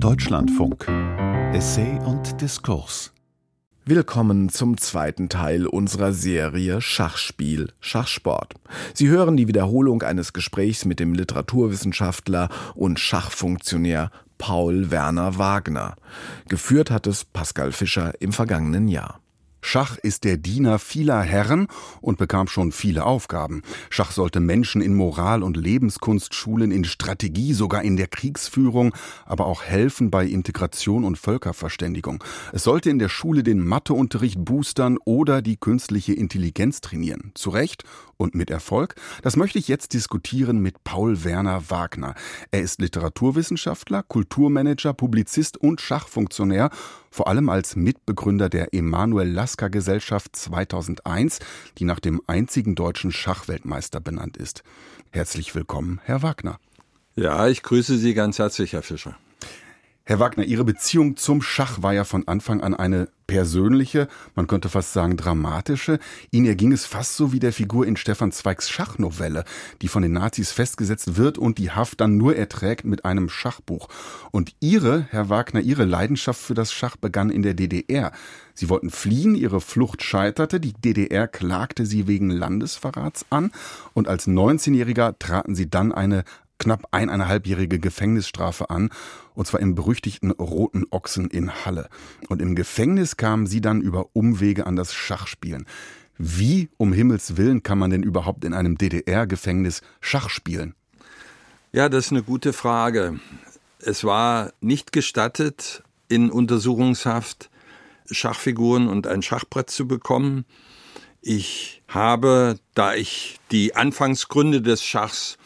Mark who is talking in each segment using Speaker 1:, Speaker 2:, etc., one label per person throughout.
Speaker 1: Deutschlandfunk. Essay und Diskurs.
Speaker 2: Willkommen zum zweiten Teil unserer Serie Schachspiel, Schachsport. Sie hören die Wiederholung eines Gesprächs mit dem Literaturwissenschaftler und Schachfunktionär Paul Werner Wagner. Geführt hat es Pascal Fischer im vergangenen Jahr.
Speaker 3: Schach ist der Diener vieler Herren und bekam schon viele Aufgaben. Schach sollte Menschen in Moral und Lebenskunst schulen, in Strategie, sogar in der Kriegsführung, aber auch helfen bei Integration und Völkerverständigung. Es sollte in der Schule den Matheunterricht boostern oder die künstliche Intelligenz trainieren. Zu Recht und mit Erfolg? Das möchte ich jetzt diskutieren mit Paul Werner Wagner. Er ist Literaturwissenschaftler, Kulturmanager, Publizist und Schachfunktionär, vor allem als Mitbegründer der Emanuel Lasker Gesellschaft 2001, die nach dem einzigen deutschen Schachweltmeister benannt ist. Herzlich willkommen, Herr Wagner.
Speaker 4: Ja, ich grüße Sie ganz herzlich, Herr Fischer.
Speaker 3: Herr Wagner, Ihre Beziehung zum Schach war ja von Anfang an eine persönliche, man könnte fast sagen dramatische. Ihnen erging es fast so wie der Figur in Stefan Zweigs Schachnovelle, die von den Nazis festgesetzt wird und die Haft dann nur erträgt mit einem Schachbuch. Und Ihre, Herr Wagner, Ihre Leidenschaft für das Schach begann in der DDR. Sie wollten fliehen, Ihre Flucht scheiterte, die DDR klagte Sie wegen Landesverrats an und als 19-Jähriger traten Sie dann eine knapp eineinhalbjährige Gefängnisstrafe an, und zwar im berüchtigten Roten Ochsen in Halle. Und im Gefängnis kamen sie dann über Umwege an das Schachspielen. Wie um Himmels Willen kann man denn überhaupt in einem DDR-Gefängnis Schach spielen?
Speaker 4: Ja, das ist eine gute Frage. Es war nicht gestattet, in Untersuchungshaft Schachfiguren und ein Schachbrett zu bekommen. Ich habe, da ich die Anfangsgründe des Schachs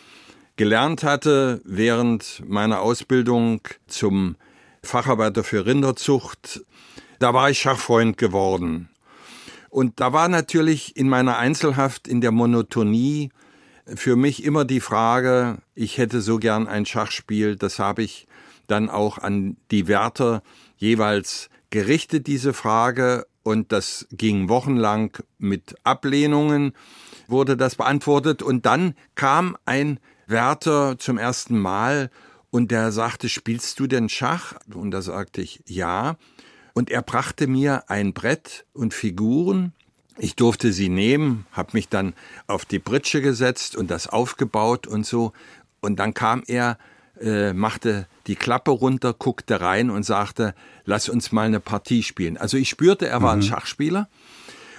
Speaker 4: gelernt hatte während meiner Ausbildung zum Facharbeiter für Rinderzucht. Da war ich Schachfreund geworden. Und da war natürlich in meiner Einzelhaft, in der Monotonie, für mich immer die Frage, ich hätte so gern ein Schachspiel, das habe ich dann auch an die Wärter jeweils gerichtet, diese Frage, und das ging wochenlang mit Ablehnungen, wurde das beantwortet, und dann kam ein Wärter zum ersten Mal und der sagte, spielst du denn Schach? Und da sagte ich, ja. Und er brachte mir ein Brett und Figuren. Ich durfte sie nehmen, habe mich dann auf die Britsche gesetzt und das aufgebaut und so. Und dann kam er, äh, machte die Klappe runter, guckte rein und sagte, lass uns mal eine Partie spielen. Also ich spürte, er war mhm. ein Schachspieler.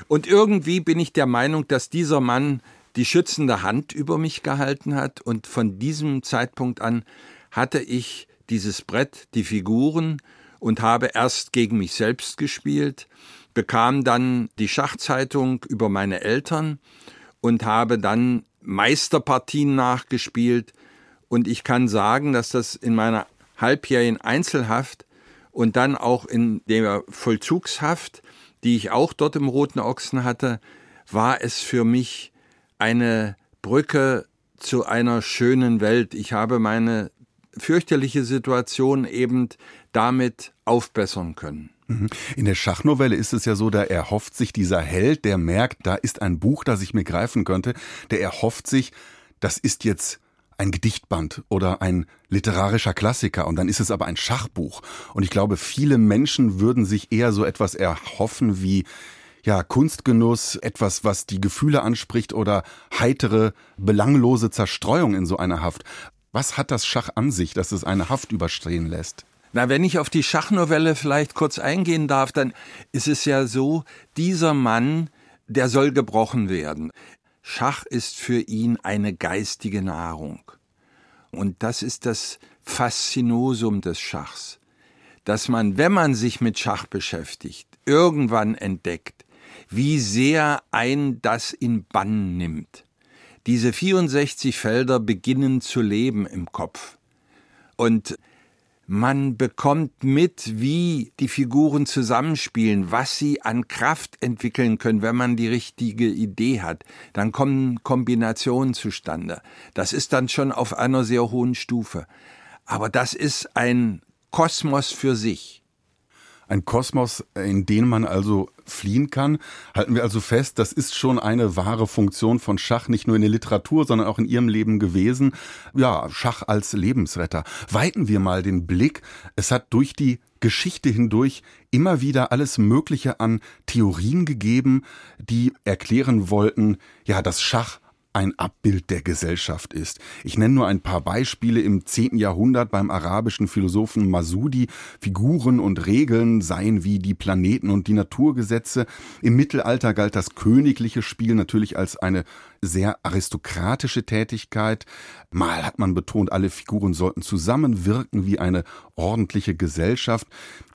Speaker 4: Und irgendwie bin ich der Meinung, dass dieser Mann die schützende Hand über mich gehalten hat. Und von diesem Zeitpunkt an hatte ich dieses Brett, die Figuren und habe erst gegen mich selbst gespielt, bekam dann die Schachzeitung über meine Eltern und habe dann Meisterpartien nachgespielt. Und ich kann sagen, dass das in meiner halbjährigen Einzelhaft und dann auch in der Vollzugshaft, die ich auch dort im Roten Ochsen hatte, war es für mich eine Brücke zu einer schönen Welt. Ich habe meine fürchterliche Situation eben damit aufbessern können.
Speaker 3: Mhm. In der Schachnovelle ist es ja so, da erhofft sich dieser Held, der merkt, da ist ein Buch, das ich mir greifen könnte, der erhofft sich, das ist jetzt ein Gedichtband oder ein literarischer Klassiker und dann ist es aber ein Schachbuch. Und ich glaube, viele Menschen würden sich eher so etwas erhoffen wie ja, Kunstgenuss, etwas, was die Gefühle anspricht oder heitere, belanglose Zerstreuung in so einer Haft. Was hat das Schach an sich, dass es eine Haft überstehen lässt?
Speaker 4: Na, wenn ich auf die Schachnovelle vielleicht kurz eingehen darf, dann ist es ja so, dieser Mann, der soll gebrochen werden. Schach ist für ihn eine geistige Nahrung. Und das ist das Faszinosum des Schachs, dass man, wenn man sich mit Schach beschäftigt, irgendwann entdeckt, wie sehr ein das in Bann nimmt. Diese 64 Felder beginnen zu leben im Kopf. Und man bekommt mit, wie die Figuren zusammenspielen, was sie an Kraft entwickeln können, wenn man die richtige Idee hat. Dann kommen Kombinationen zustande. Das ist dann schon auf einer sehr hohen Stufe. Aber das ist ein Kosmos für sich.
Speaker 3: Ein Kosmos, in den man also fliehen kann. Halten wir also fest, das ist schon eine wahre Funktion von Schach, nicht nur in der Literatur, sondern auch in Ihrem Leben gewesen. Ja, Schach als Lebensretter. Weiten wir mal den Blick. Es hat durch die Geschichte hindurch immer wieder alles Mögliche an Theorien gegeben, die erklären wollten, ja, dass Schach ein Abbild der Gesellschaft ist. Ich nenne nur ein paar Beispiele. Im 10. Jahrhundert beim arabischen Philosophen Masudi Figuren und Regeln seien wie die Planeten und die Naturgesetze. Im Mittelalter galt das königliche Spiel natürlich als eine sehr aristokratische Tätigkeit. Mal hat man betont, alle Figuren sollten zusammenwirken wie eine ordentliche Gesellschaft.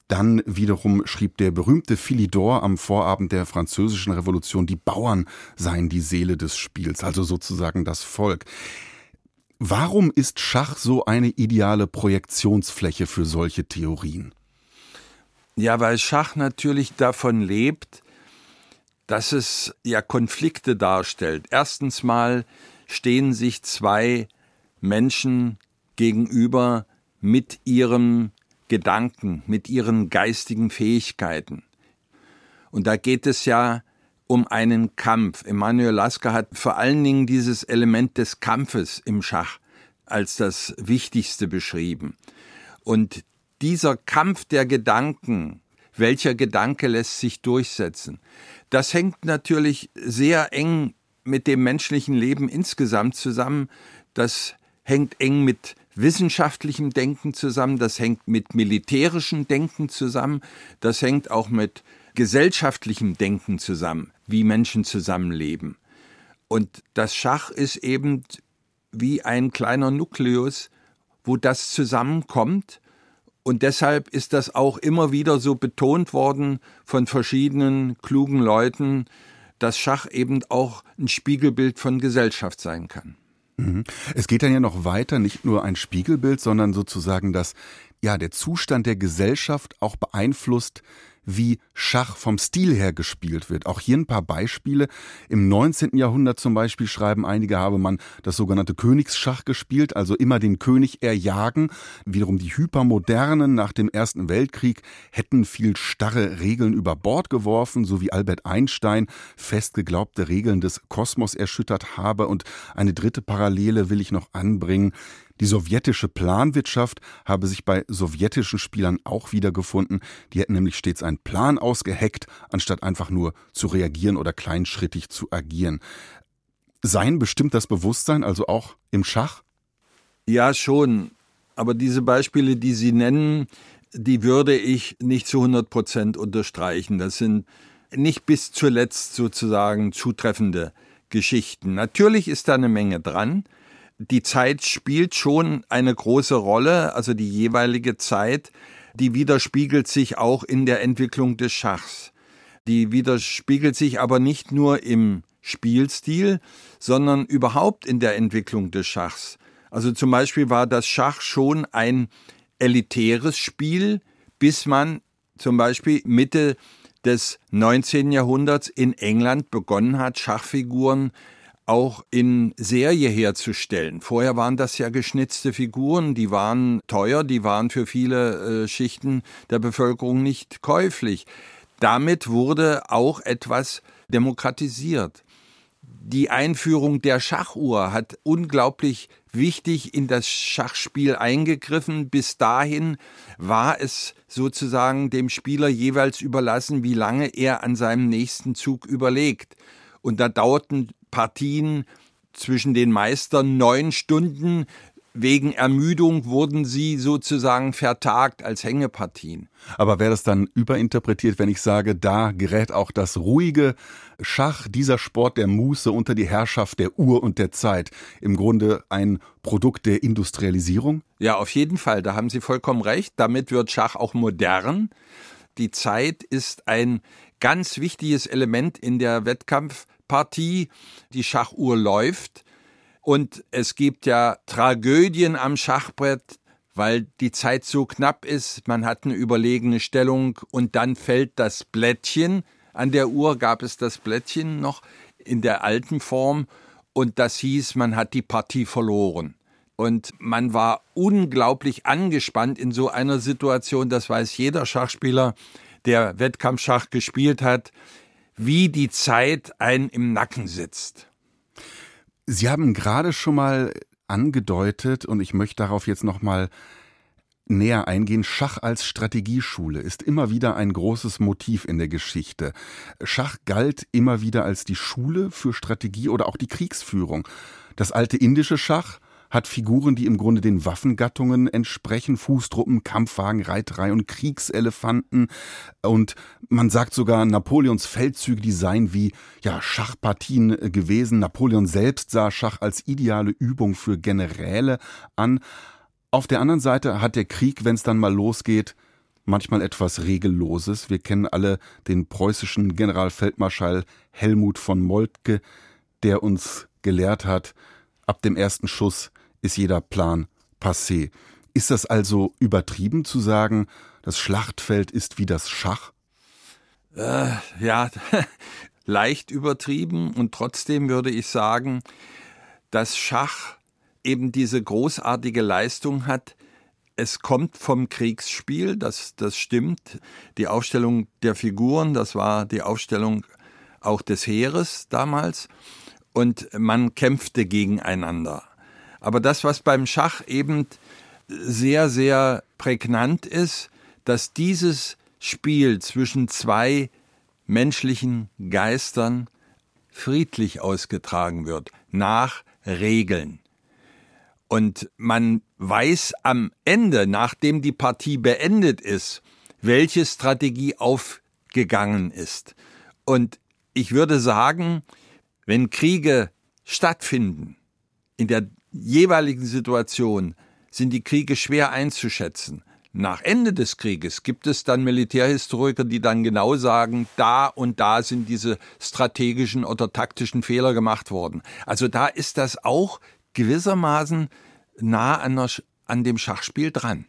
Speaker 3: Dann wiederum schrieb der berühmte Philidor am Vorabend der französischen Revolution, die Bauern seien die Seele des Spiels, also sozusagen das Volk. Warum ist Schach so eine ideale Projektionsfläche für solche Theorien?
Speaker 4: Ja, weil Schach natürlich davon lebt, dass es ja Konflikte darstellt. Erstens mal stehen sich zwei Menschen gegenüber mit ihrem Gedanken, mit ihren geistigen Fähigkeiten. Und da geht es ja um einen Kampf. Emanuel Lasker hat vor allen Dingen dieses Element des Kampfes im Schach als das Wichtigste beschrieben. Und dieser Kampf der Gedanken, welcher Gedanke lässt sich durchsetzen, das hängt natürlich sehr eng mit dem menschlichen Leben insgesamt zusammen. Das hängt eng mit wissenschaftlichem Denken zusammen, das hängt mit militärischem Denken zusammen, das hängt auch mit gesellschaftlichem Denken zusammen, wie Menschen zusammenleben. Und das Schach ist eben wie ein kleiner Nukleus, wo das zusammenkommt. Und deshalb ist das auch immer wieder so betont worden von verschiedenen klugen Leuten, dass Schach eben auch ein Spiegelbild von Gesellschaft sein kann.
Speaker 3: Mhm. Es geht dann ja noch weiter, nicht nur ein Spiegelbild, sondern sozusagen, dass ja der Zustand der Gesellschaft auch beeinflusst, wie Schach vom Stil her gespielt wird. Auch hier ein paar Beispiele. Im 19. Jahrhundert zum Beispiel schreiben einige, habe man das sogenannte Königsschach gespielt, also immer den König erjagen. Wiederum die Hypermodernen nach dem Ersten Weltkrieg hätten viel starre Regeln über Bord geworfen, so wie Albert Einstein fest geglaubte Regeln des Kosmos erschüttert habe. Und eine dritte Parallele will ich noch anbringen. Die sowjetische Planwirtschaft habe sich bei sowjetischen Spielern auch wiedergefunden. Die hätten nämlich stets einen Plan ausgeheckt, anstatt einfach nur zu reagieren oder kleinschrittig zu agieren. Sein bestimmt das Bewusstsein, also auch im Schach?
Speaker 4: Ja, schon. Aber diese Beispiele, die Sie nennen, die würde ich nicht zu 100 Prozent unterstreichen. Das sind nicht bis zuletzt sozusagen zutreffende Geschichten. Natürlich ist da eine Menge dran die Zeit spielt schon eine große Rolle, also die jeweilige Zeit, die widerspiegelt sich auch in der Entwicklung des Schachs. Die widerspiegelt sich aber nicht nur im Spielstil, sondern überhaupt in der Entwicklung des Schachs. Also zum Beispiel war das Schach schon ein elitäres Spiel, bis man zum Beispiel Mitte des 19. Jahrhunderts in England begonnen hat, Schachfiguren auch in Serie herzustellen. Vorher waren das ja geschnitzte Figuren, die waren teuer, die waren für viele äh, Schichten der Bevölkerung nicht käuflich. Damit wurde auch etwas demokratisiert. Die Einführung der Schachuhr hat unglaublich wichtig in das Schachspiel eingegriffen. Bis dahin war es sozusagen dem Spieler jeweils überlassen, wie lange er an seinem nächsten Zug überlegt. Und da dauerten Partien zwischen den Meistern neun Stunden. Wegen Ermüdung wurden sie sozusagen vertagt als Hängepartien.
Speaker 3: Aber wäre das dann überinterpretiert, wenn ich sage, da gerät auch das ruhige Schach, dieser Sport der Muße unter die Herrschaft der Uhr und der Zeit, im Grunde ein Produkt der Industrialisierung?
Speaker 4: Ja, auf jeden Fall, da haben Sie vollkommen recht. Damit wird Schach auch modern. Die Zeit ist ein ganz wichtiges Element in der Wettkampf Partie. Die Schachuhr läuft. Und es gibt ja Tragödien am Schachbrett, weil die Zeit so knapp ist. Man hat eine überlegene Stellung und dann fällt das Blättchen. An der Uhr gab es das Blättchen noch in der alten Form. Und das hieß, man hat die Partie verloren. Und man war unglaublich angespannt in so einer Situation, das weiß jeder Schachspieler, der Wettkampfschach gespielt hat, wie die Zeit ein im Nacken sitzt.
Speaker 3: Sie haben gerade schon mal angedeutet und ich möchte darauf jetzt noch mal näher eingehen. Schach als Strategieschule ist immer wieder ein großes Motiv in der Geschichte. Schach galt immer wieder als die Schule für Strategie oder auch die Kriegsführung. Das alte indische Schach hat Figuren, die im Grunde den Waffengattungen entsprechen, Fußtruppen, Kampfwagen, Reiterei und Kriegselefanten. Und man sagt sogar, Napoleons Feldzüge, die seien wie ja, Schachpartien gewesen. Napoleon selbst sah Schach als ideale Übung für Generäle an. Auf der anderen Seite hat der Krieg, wenn es dann mal losgeht, manchmal etwas Regelloses. Wir kennen alle den preußischen Generalfeldmarschall Helmut von Moltke, der uns gelehrt hat, ab dem ersten Schuss ist jeder Plan passé. Ist das also übertrieben zu sagen, das Schlachtfeld ist wie das Schach?
Speaker 4: Äh, ja, leicht übertrieben und trotzdem würde ich sagen, dass Schach eben diese großartige Leistung hat. Es kommt vom Kriegsspiel, das, das stimmt. Die Aufstellung der Figuren, das war die Aufstellung auch des Heeres damals. Und man kämpfte gegeneinander. Aber das, was beim Schach eben sehr, sehr prägnant ist, dass dieses Spiel zwischen zwei menschlichen Geistern friedlich ausgetragen wird, nach Regeln. Und man weiß am Ende, nachdem die Partie beendet ist, welche Strategie aufgegangen ist. Und ich würde sagen, wenn Kriege stattfinden, in der jeweiligen Situation sind die Kriege schwer einzuschätzen. Nach Ende des Krieges gibt es dann Militärhistoriker, die dann genau sagen, da und da sind diese strategischen oder taktischen Fehler gemacht worden. Also da ist das auch gewissermaßen nah an, der, an dem Schachspiel dran.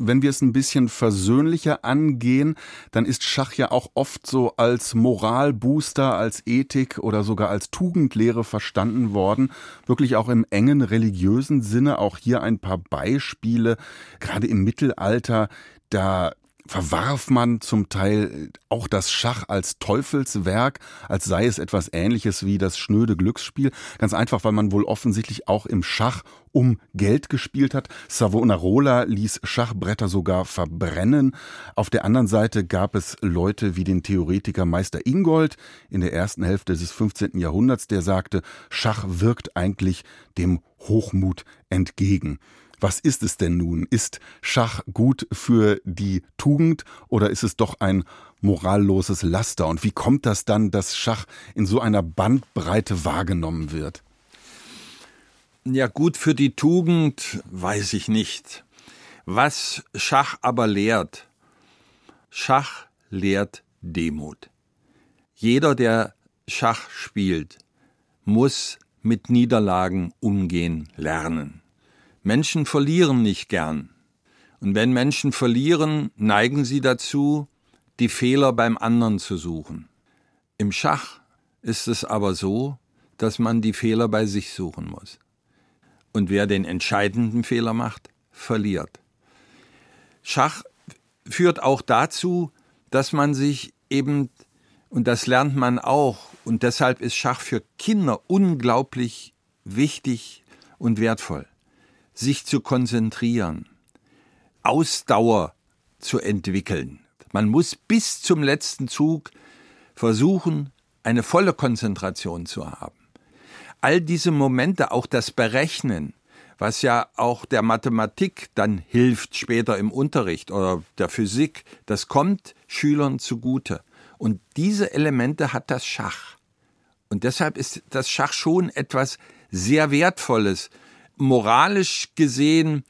Speaker 3: Wenn wir es ein bisschen versöhnlicher angehen, dann ist Schach ja auch oft so als Moralbooster, als Ethik oder sogar als Tugendlehre verstanden worden. Wirklich auch im engen religiösen Sinne. Auch hier ein paar Beispiele. Gerade im Mittelalter, da verwarf man zum Teil auch das Schach als Teufelswerk, als sei es etwas ähnliches wie das schnöde Glücksspiel. Ganz einfach, weil man wohl offensichtlich auch im Schach um Geld gespielt hat. Savonarola ließ Schachbretter sogar verbrennen. Auf der anderen Seite gab es Leute wie den Theoretiker Meister Ingold in der ersten Hälfte des 15. Jahrhunderts, der sagte, Schach wirkt eigentlich dem Hochmut entgegen. Was ist es denn nun? Ist Schach gut für die Tugend oder ist es doch ein moralloses Laster? Und wie kommt das dann, dass Schach in so einer Bandbreite wahrgenommen wird?
Speaker 4: Ja, gut für die Tugend weiß ich nicht. Was Schach aber lehrt, Schach lehrt Demut. Jeder, der Schach spielt, muss mit Niederlagen umgehen lernen. Menschen verlieren nicht gern. Und wenn Menschen verlieren, neigen sie dazu, die Fehler beim anderen zu suchen. Im Schach ist es aber so, dass man die Fehler bei sich suchen muss. Und wer den entscheidenden Fehler macht, verliert. Schach führt auch dazu, dass man sich eben, und das lernt man auch, und deshalb ist Schach für Kinder unglaublich wichtig und wertvoll sich zu konzentrieren, Ausdauer zu entwickeln. Man muss bis zum letzten Zug versuchen, eine volle Konzentration zu haben. All diese Momente, auch das Berechnen, was ja auch der Mathematik dann hilft später im Unterricht oder der Physik, das kommt Schülern zugute. Und diese Elemente hat das Schach. Und deshalb ist das Schach schon etwas sehr Wertvolles moralisch gesehen,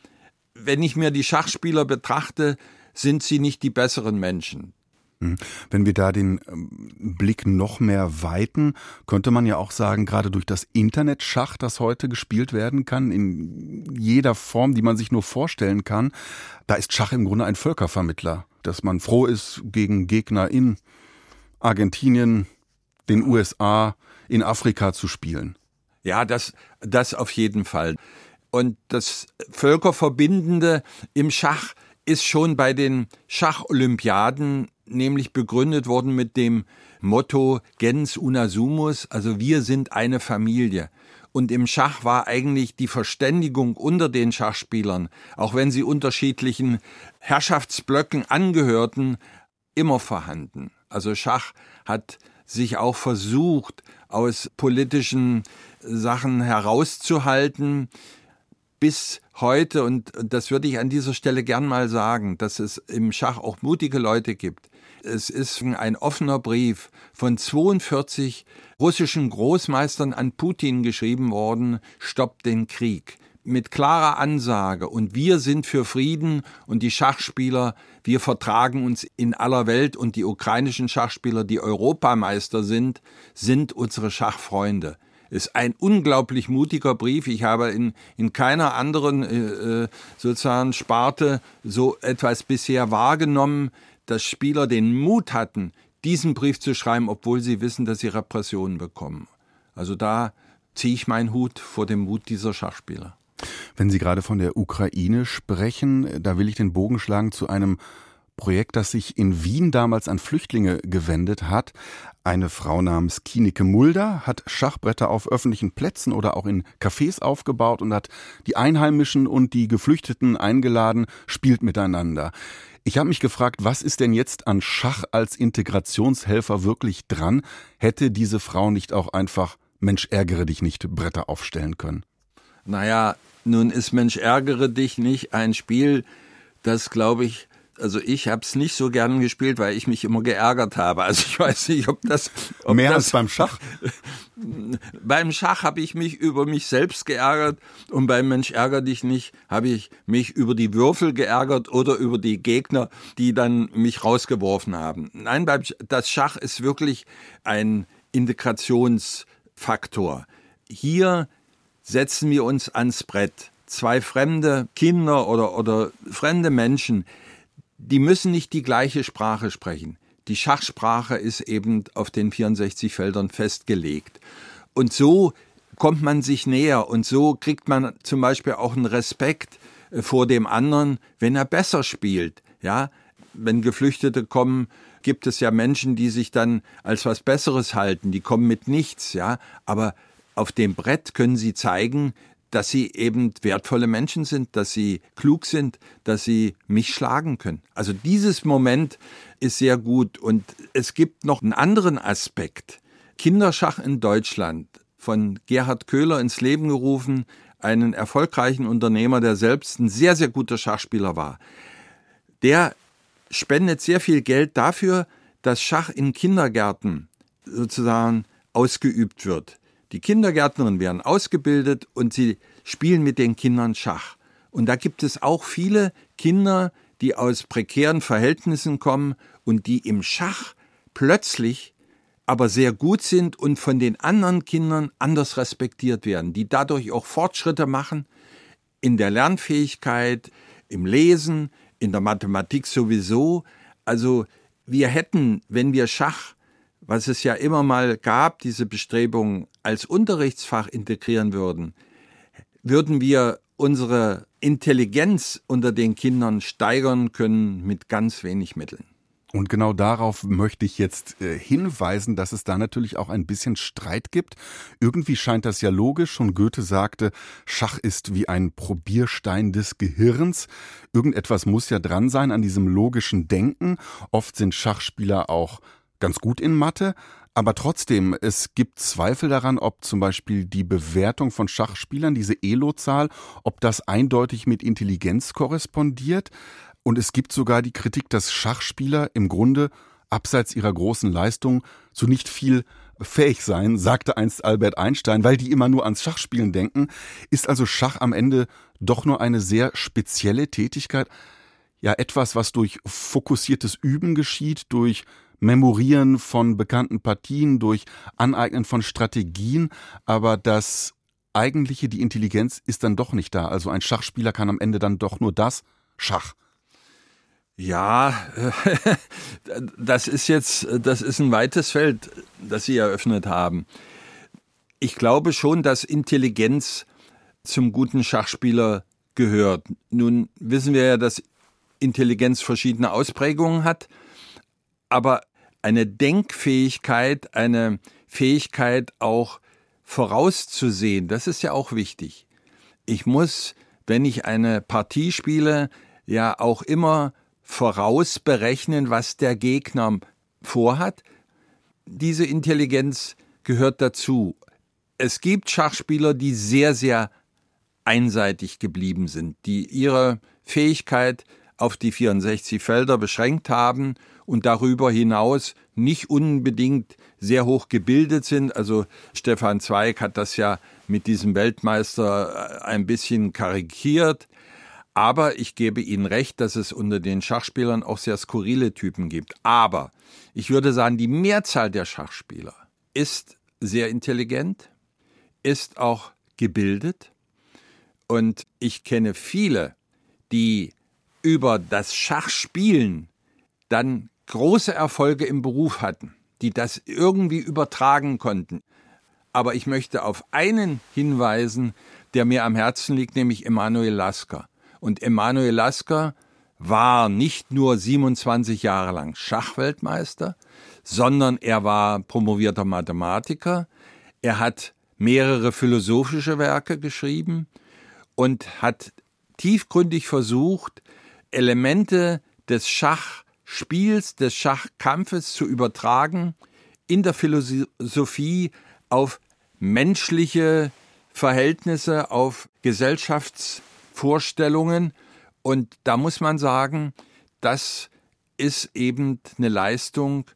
Speaker 4: wenn ich mir die Schachspieler betrachte, sind sie nicht die besseren Menschen.
Speaker 3: Hm. Wenn wir da den ähm, Blick noch mehr weiten, könnte man ja auch sagen, gerade durch das Internetschach, das heute gespielt werden kann, in jeder Form, die man sich nur vorstellen kann, da ist Schach im Grunde ein Völkervermittler, dass man froh ist, gegen Gegner in Argentinien, den USA, in Afrika zu spielen.
Speaker 4: Ja, das, das auf jeden Fall. Und das Völkerverbindende im Schach ist schon bei den Schacholympiaden nämlich begründet worden mit dem Motto Gens una sumus, also wir sind eine Familie. Und im Schach war eigentlich die Verständigung unter den Schachspielern, auch wenn sie unterschiedlichen Herrschaftsblöcken angehörten, immer vorhanden. Also Schach hat sich auch versucht, aus politischen Sachen herauszuhalten, bis heute, und das würde ich an dieser Stelle gern mal sagen, dass es im Schach auch mutige Leute gibt. Es ist ein offener Brief von 42 russischen Großmeistern an Putin geschrieben worden, stoppt den Krieg. Mit klarer Ansage, und wir sind für Frieden. Und die Schachspieler, wir vertragen uns in aller Welt. Und die ukrainischen Schachspieler, die Europameister sind, sind unsere Schachfreunde ist ein unglaublich mutiger Brief. Ich habe in, in keiner anderen äh, äh, sozusagen Sparte so etwas bisher wahrgenommen, dass Spieler den Mut hatten, diesen Brief zu schreiben, obwohl sie wissen, dass sie Repressionen bekommen. Also da ziehe ich meinen Hut vor dem Mut dieser Schachspieler.
Speaker 3: Wenn Sie gerade von der Ukraine sprechen, da will ich den Bogen schlagen zu einem Projekt, das sich in Wien damals an Flüchtlinge gewendet hat. Eine Frau namens Kinike Mulder hat Schachbretter auf öffentlichen Plätzen oder auch in Cafés aufgebaut und hat die Einheimischen und die Geflüchteten eingeladen, spielt miteinander. Ich habe mich gefragt, was ist denn jetzt an Schach als Integrationshelfer wirklich dran? Hätte diese Frau nicht auch einfach Mensch ärgere dich nicht Bretter aufstellen können?
Speaker 4: Naja, nun ist Mensch ärgere dich nicht ein Spiel, das, glaube ich, also ich habe es nicht so gern gespielt, weil ich mich immer geärgert habe. Also ich weiß nicht, ob das ob
Speaker 3: mehr
Speaker 4: das,
Speaker 3: als beim Schach.
Speaker 4: beim Schach habe ich mich über mich selbst geärgert und beim Mensch ärger dich nicht habe ich mich über die Würfel geärgert oder über die Gegner, die dann mich rausgeworfen haben. Nein, beim das Schach ist wirklich ein Integrationsfaktor. Hier setzen wir uns ans Brett. Zwei fremde Kinder oder, oder fremde Menschen, die müssen nicht die gleiche Sprache sprechen. Die Schachsprache ist eben auf den 64 Feldern festgelegt. Und so kommt man sich näher und so kriegt man zum Beispiel auch einen Respekt äh, vor dem anderen, wenn er besser spielt. Ja, wenn Geflüchtete kommen, gibt es ja Menschen, die sich dann als was Besseres halten, die kommen mit nichts, ja, aber auf dem Brett können sie zeigen, dass sie eben wertvolle Menschen sind, dass sie klug sind, dass sie mich schlagen können. Also dieses Moment ist sehr gut. Und es gibt noch einen anderen Aspekt. Kinderschach in Deutschland von Gerhard Köhler ins Leben gerufen, einen erfolgreichen Unternehmer, der selbst ein sehr, sehr guter Schachspieler war. Der spendet sehr viel Geld dafür, dass Schach in Kindergärten sozusagen ausgeübt wird. Die Kindergärtnerinnen werden ausgebildet und sie spielen mit den Kindern Schach. Und da gibt es auch viele Kinder, die aus prekären Verhältnissen kommen und die im Schach plötzlich aber sehr gut sind und von den anderen Kindern anders respektiert werden, die dadurch auch Fortschritte machen in der Lernfähigkeit, im Lesen, in der Mathematik sowieso. Also wir hätten, wenn wir Schach was es ja immer mal gab, diese Bestrebungen als Unterrichtsfach integrieren würden, würden wir unsere Intelligenz unter den Kindern steigern können mit ganz wenig Mitteln.
Speaker 3: Und genau darauf möchte ich jetzt äh, hinweisen, dass es da natürlich auch ein bisschen Streit gibt. Irgendwie scheint das ja logisch. Schon Goethe sagte, Schach ist wie ein Probierstein des Gehirns. Irgendetwas muss ja dran sein an diesem logischen Denken. Oft sind Schachspieler auch ganz gut in Mathe, aber trotzdem, es gibt Zweifel daran, ob zum Beispiel die Bewertung von Schachspielern, diese Elo-Zahl, ob das eindeutig mit Intelligenz korrespondiert. Und es gibt sogar die Kritik, dass Schachspieler im Grunde abseits ihrer großen Leistung zu nicht viel fähig sein, sagte einst Albert Einstein, weil die immer nur ans Schachspielen denken. Ist also Schach am Ende doch nur eine sehr spezielle Tätigkeit? Ja, etwas, was durch fokussiertes Üben geschieht, durch Memorieren von bekannten Partien, durch Aneignen von Strategien, aber das eigentliche, die Intelligenz ist dann doch nicht da. Also ein Schachspieler kann am Ende dann doch nur das Schach.
Speaker 4: Ja, das ist jetzt, das ist ein weites Feld, das Sie eröffnet haben. Ich glaube schon, dass Intelligenz zum guten Schachspieler gehört. Nun wissen wir ja, dass Intelligenz verschiedene Ausprägungen hat, aber eine Denkfähigkeit, eine Fähigkeit auch vorauszusehen, das ist ja auch wichtig. Ich muss, wenn ich eine Partie spiele, ja auch immer vorausberechnen, was der Gegner vorhat. Diese Intelligenz gehört dazu. Es gibt Schachspieler, die sehr, sehr einseitig geblieben sind, die ihre Fähigkeit auf die 64 Felder beschränkt haben und darüber hinaus nicht unbedingt sehr hoch gebildet sind. Also Stefan Zweig hat das ja mit diesem Weltmeister äh, ein bisschen karikiert. Aber ich gebe Ihnen recht, dass es unter den Schachspielern auch sehr skurrile Typen gibt. Aber ich würde sagen, die Mehrzahl der Schachspieler ist sehr intelligent, ist auch gebildet. Und ich kenne viele, die über das Schachspielen dann große Erfolge im Beruf hatten, die das irgendwie übertragen konnten. Aber ich möchte auf einen hinweisen, der mir am Herzen liegt, nämlich Emanuel Lasker. Und Emanuel Lasker war nicht nur 27 Jahre lang Schachweltmeister, sondern er war promovierter Mathematiker. Er hat mehrere philosophische Werke geschrieben und hat tiefgründig versucht, Elemente des Schachspiels, des Schachkampfes zu übertragen in der Philosophie auf menschliche Verhältnisse, auf Gesellschaftsvorstellungen. Und da muss man sagen, das ist eben eine Leistung,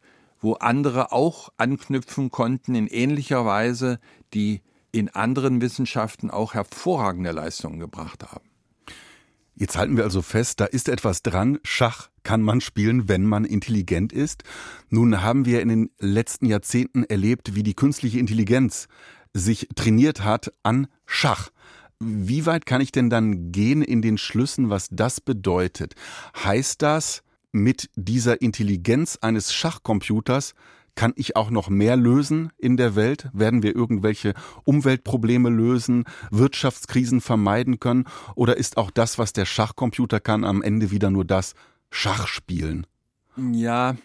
Speaker 4: wo andere auch anknüpfen konnten in ähnlicher Weise, die in anderen Wissenschaften auch hervorragende Leistungen gebracht haben.
Speaker 3: Jetzt halten wir also fest, da ist etwas dran. Schach kann man spielen, wenn man intelligent ist. Nun haben wir in den letzten Jahrzehnten erlebt, wie die künstliche Intelligenz sich trainiert hat an Schach. Wie weit kann ich denn dann gehen in den Schlüssen, was das bedeutet? Heißt das, mit dieser Intelligenz eines Schachcomputers kann ich auch noch mehr lösen in der Welt? Werden wir irgendwelche Umweltprobleme lösen, Wirtschaftskrisen vermeiden können? Oder ist auch das, was der Schachcomputer kann, am Ende wieder nur das Schachspielen?
Speaker 4: Ja,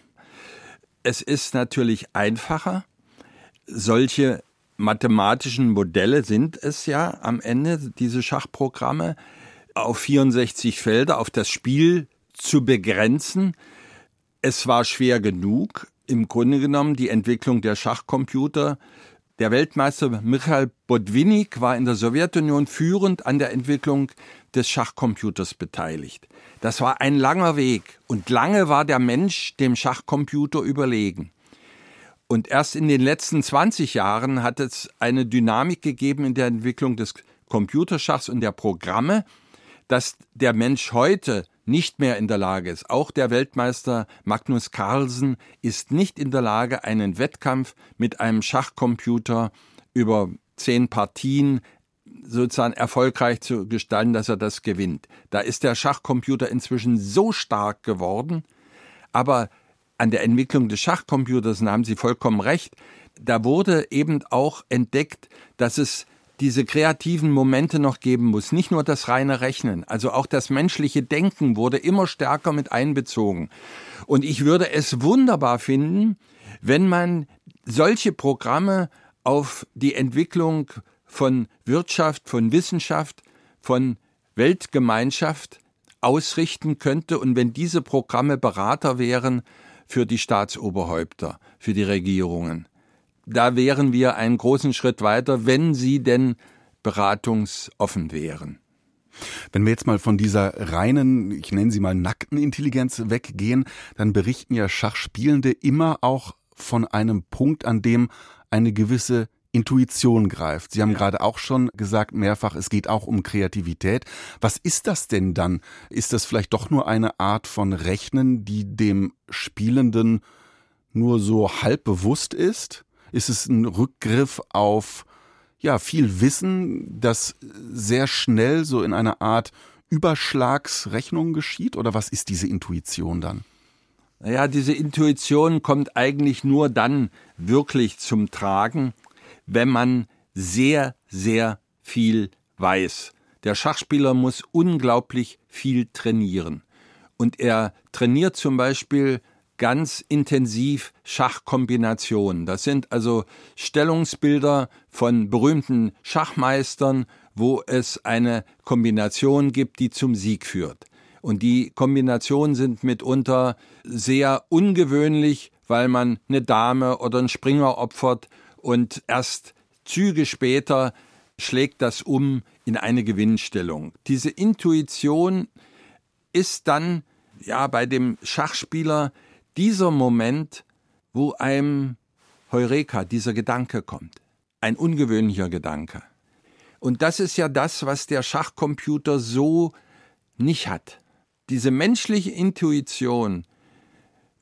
Speaker 4: es ist natürlich einfacher. Solche mathematischen Modelle sind es ja am Ende, diese Schachprogramme, auf 64 Felder, auf das Spiel zu begrenzen. Es war schwer genug, im Grunde genommen die Entwicklung der Schachcomputer. Der Weltmeister Michael Botvinnik war in der Sowjetunion führend an der Entwicklung des Schachcomputers beteiligt. Das war ein langer Weg und lange war der Mensch dem Schachcomputer überlegen. Und erst in den letzten 20 Jahren hat es eine Dynamik gegeben in der Entwicklung des Computerschachs und der Programme, dass der Mensch heute nicht mehr in der Lage ist. Auch der Weltmeister Magnus Carlsen ist nicht in der Lage, einen Wettkampf mit einem Schachcomputer über zehn Partien sozusagen erfolgreich zu gestalten, dass er das gewinnt. Da ist der Schachcomputer inzwischen so stark geworden, aber an der Entwicklung des Schachcomputers, da haben Sie vollkommen recht, da wurde eben auch entdeckt, dass es diese kreativen Momente noch geben muss. Nicht nur das reine Rechnen, also auch das menschliche Denken wurde immer stärker mit einbezogen. Und ich würde es wunderbar finden, wenn man solche Programme auf die Entwicklung von Wirtschaft, von Wissenschaft, von Weltgemeinschaft ausrichten könnte und wenn diese Programme Berater wären für die Staatsoberhäupter, für die Regierungen da wären wir einen großen Schritt weiter, wenn sie denn beratungsoffen wären.
Speaker 3: Wenn wir jetzt mal von dieser reinen, ich nenne sie mal nackten Intelligenz weggehen, dann berichten ja Schachspielende immer auch von einem Punkt, an dem eine gewisse Intuition greift. Sie haben ja. gerade auch schon gesagt, mehrfach, es geht auch um Kreativität. Was ist das denn dann? Ist das vielleicht doch nur eine Art von Rechnen, die dem Spielenden nur so halb bewusst ist? Ist es ein Rückgriff auf ja viel Wissen, das sehr schnell so in einer Art Überschlagsrechnung geschieht? Oder was ist diese Intuition dann?
Speaker 4: Naja, diese Intuition kommt eigentlich nur dann wirklich zum Tragen, wenn man sehr, sehr viel weiß. Der Schachspieler muss unglaublich viel trainieren. und er trainiert zum Beispiel ganz intensiv Schachkombinationen. Das sind also Stellungsbilder von berühmten Schachmeistern, wo es eine Kombination gibt, die zum Sieg führt. Und die Kombinationen sind mitunter sehr ungewöhnlich, weil man eine Dame oder einen Springer opfert und erst Züge später schlägt das um in eine Gewinnstellung. Diese Intuition ist dann ja bei dem Schachspieler dieser Moment, wo einem Heureka, dieser Gedanke kommt. Ein ungewöhnlicher Gedanke. Und das ist ja das, was der Schachcomputer so nicht hat. Diese menschliche Intuition,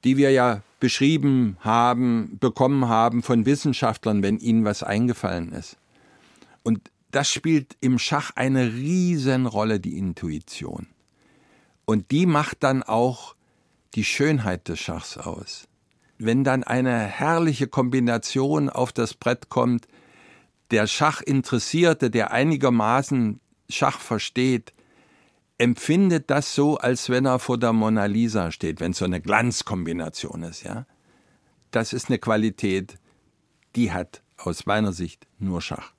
Speaker 4: die wir ja beschrieben haben, bekommen haben von Wissenschaftlern, wenn ihnen was eingefallen ist. Und das spielt im Schach eine Riesenrolle, die Intuition. Und die macht dann auch die Schönheit des Schachs aus. Wenn dann eine herrliche Kombination auf das Brett kommt, der Schachinteressierte, der einigermaßen Schach versteht, empfindet das so, als wenn er vor der Mona Lisa steht, wenn es so eine Glanzkombination ist, ja. Das ist eine Qualität, die hat aus meiner Sicht nur Schach.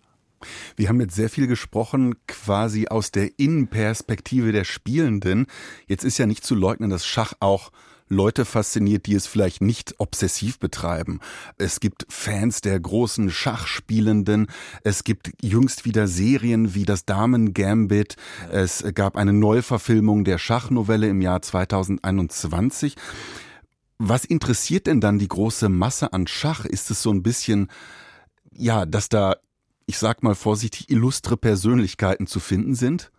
Speaker 3: Wir haben jetzt sehr viel gesprochen, quasi aus der Innenperspektive der Spielenden. Jetzt ist ja nicht zu leugnen, dass Schach auch Leute fasziniert, die es vielleicht nicht obsessiv betreiben. Es gibt Fans der großen Schachspielenden. Es gibt jüngst wieder Serien wie das Damen Gambit. Es gab eine Neuverfilmung der Schachnovelle im Jahr 2021. Was interessiert denn dann die große Masse an Schach? Ist es so ein bisschen, ja, dass da, ich sag mal vorsichtig, illustre Persönlichkeiten zu finden sind?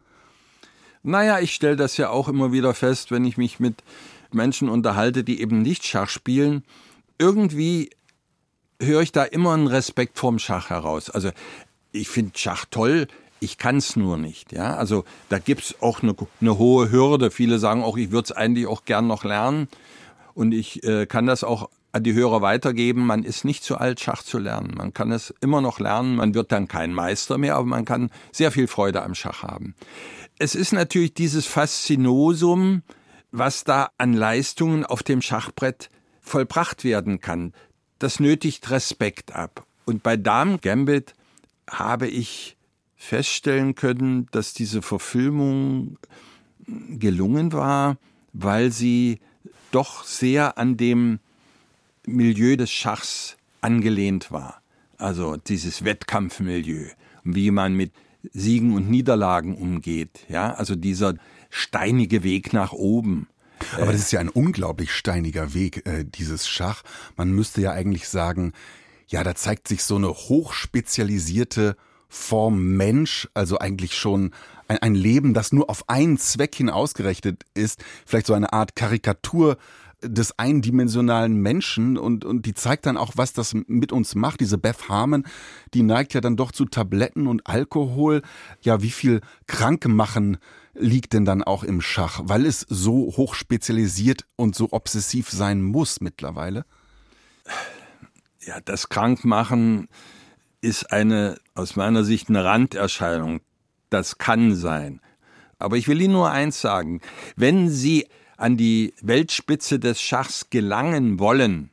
Speaker 4: Naja, ich stelle das ja auch immer wieder fest, wenn ich mich mit Menschen unterhalte, die eben nicht Schach spielen, irgendwie höre ich da immer einen Respekt vorm Schach heraus. Also ich finde Schach toll, ich kann es nur nicht. Ja? Also da gibt es auch eine, eine, hohe Hürde. Viele sagen auch, ich würde es eigentlich auch gern noch lernen. Und ich äh, kann das auch an die Hörer weitergeben. Man ist nicht zu alt, Schach zu lernen. Man kann es immer noch lernen. Man wird dann kein Meister mehr, aber man kann sehr viel Freude am Schach haben. Es ist natürlich dieses Faszinosum, was da an Leistungen auf dem Schachbrett vollbracht werden kann. Das nötigt Respekt ab. Und bei Damen Gambit habe ich feststellen können, dass diese Verfilmung gelungen war, weil sie doch sehr an dem Milieu des Schachs angelehnt war. Also dieses Wettkampfmilieu, wie man mit Siegen und Niederlagen umgeht. Ja, also dieser steinige Weg nach oben.
Speaker 3: Aber das ist ja ein unglaublich steiniger Weg, äh, dieses Schach. Man müsste ja eigentlich sagen, ja, da zeigt sich so eine hochspezialisierte Form Mensch, also eigentlich schon ein, ein Leben, das nur auf einen Zweck hin ausgerechnet ist, vielleicht so eine Art Karikatur des eindimensionalen Menschen und, und die zeigt dann auch, was das mit uns macht. Diese Beth Harmon, die neigt ja dann doch zu Tabletten und Alkohol. Ja, wie viel Krankmachen liegt denn dann auch im Schach, weil es so hoch spezialisiert und so obsessiv sein muss mittlerweile?
Speaker 4: Ja, das Krankmachen ist eine, aus meiner Sicht, eine Randerscheinung. Das kann sein. Aber ich will Ihnen nur eins sagen. Wenn Sie an die Weltspitze des Schachs gelangen wollen,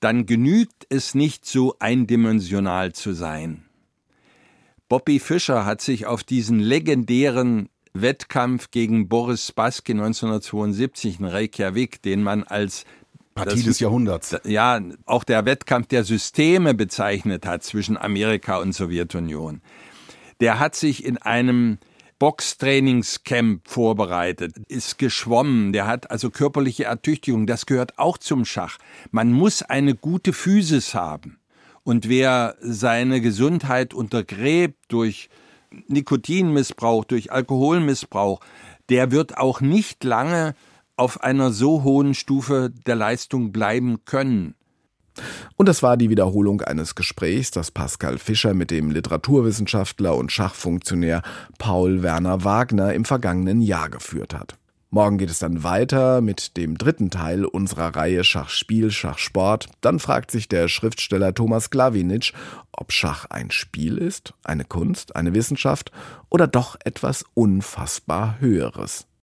Speaker 4: dann genügt es nicht so eindimensional zu sein. Bobby Fischer hat sich auf diesen legendären Wettkampf gegen Boris Spassky 1972 in Reykjavik, den man als
Speaker 3: Partie das, des Jahrhunderts.
Speaker 4: Ja, auch der Wettkampf der Systeme bezeichnet hat zwischen Amerika und Sowjetunion. Der hat sich in einem Boxtrainingscamp vorbereitet, ist geschwommen, der hat also körperliche Ertüchtigung, das gehört auch zum Schach. Man muss eine gute Physis haben. Und wer seine Gesundheit untergräbt durch Nikotinmissbrauch, durch Alkoholmissbrauch, der wird auch nicht lange auf einer so hohen Stufe der Leistung bleiben können.
Speaker 2: Und das war die Wiederholung eines Gesprächs, das Pascal Fischer mit dem Literaturwissenschaftler und Schachfunktionär Paul Werner Wagner im vergangenen Jahr geführt hat. Morgen geht es dann weiter mit dem dritten Teil unserer Reihe Schachspiel, Schachsport. Dann fragt sich der Schriftsteller Thomas Glawinitsch, ob Schach ein Spiel ist, eine Kunst, eine Wissenschaft oder doch etwas unfassbar Höheres.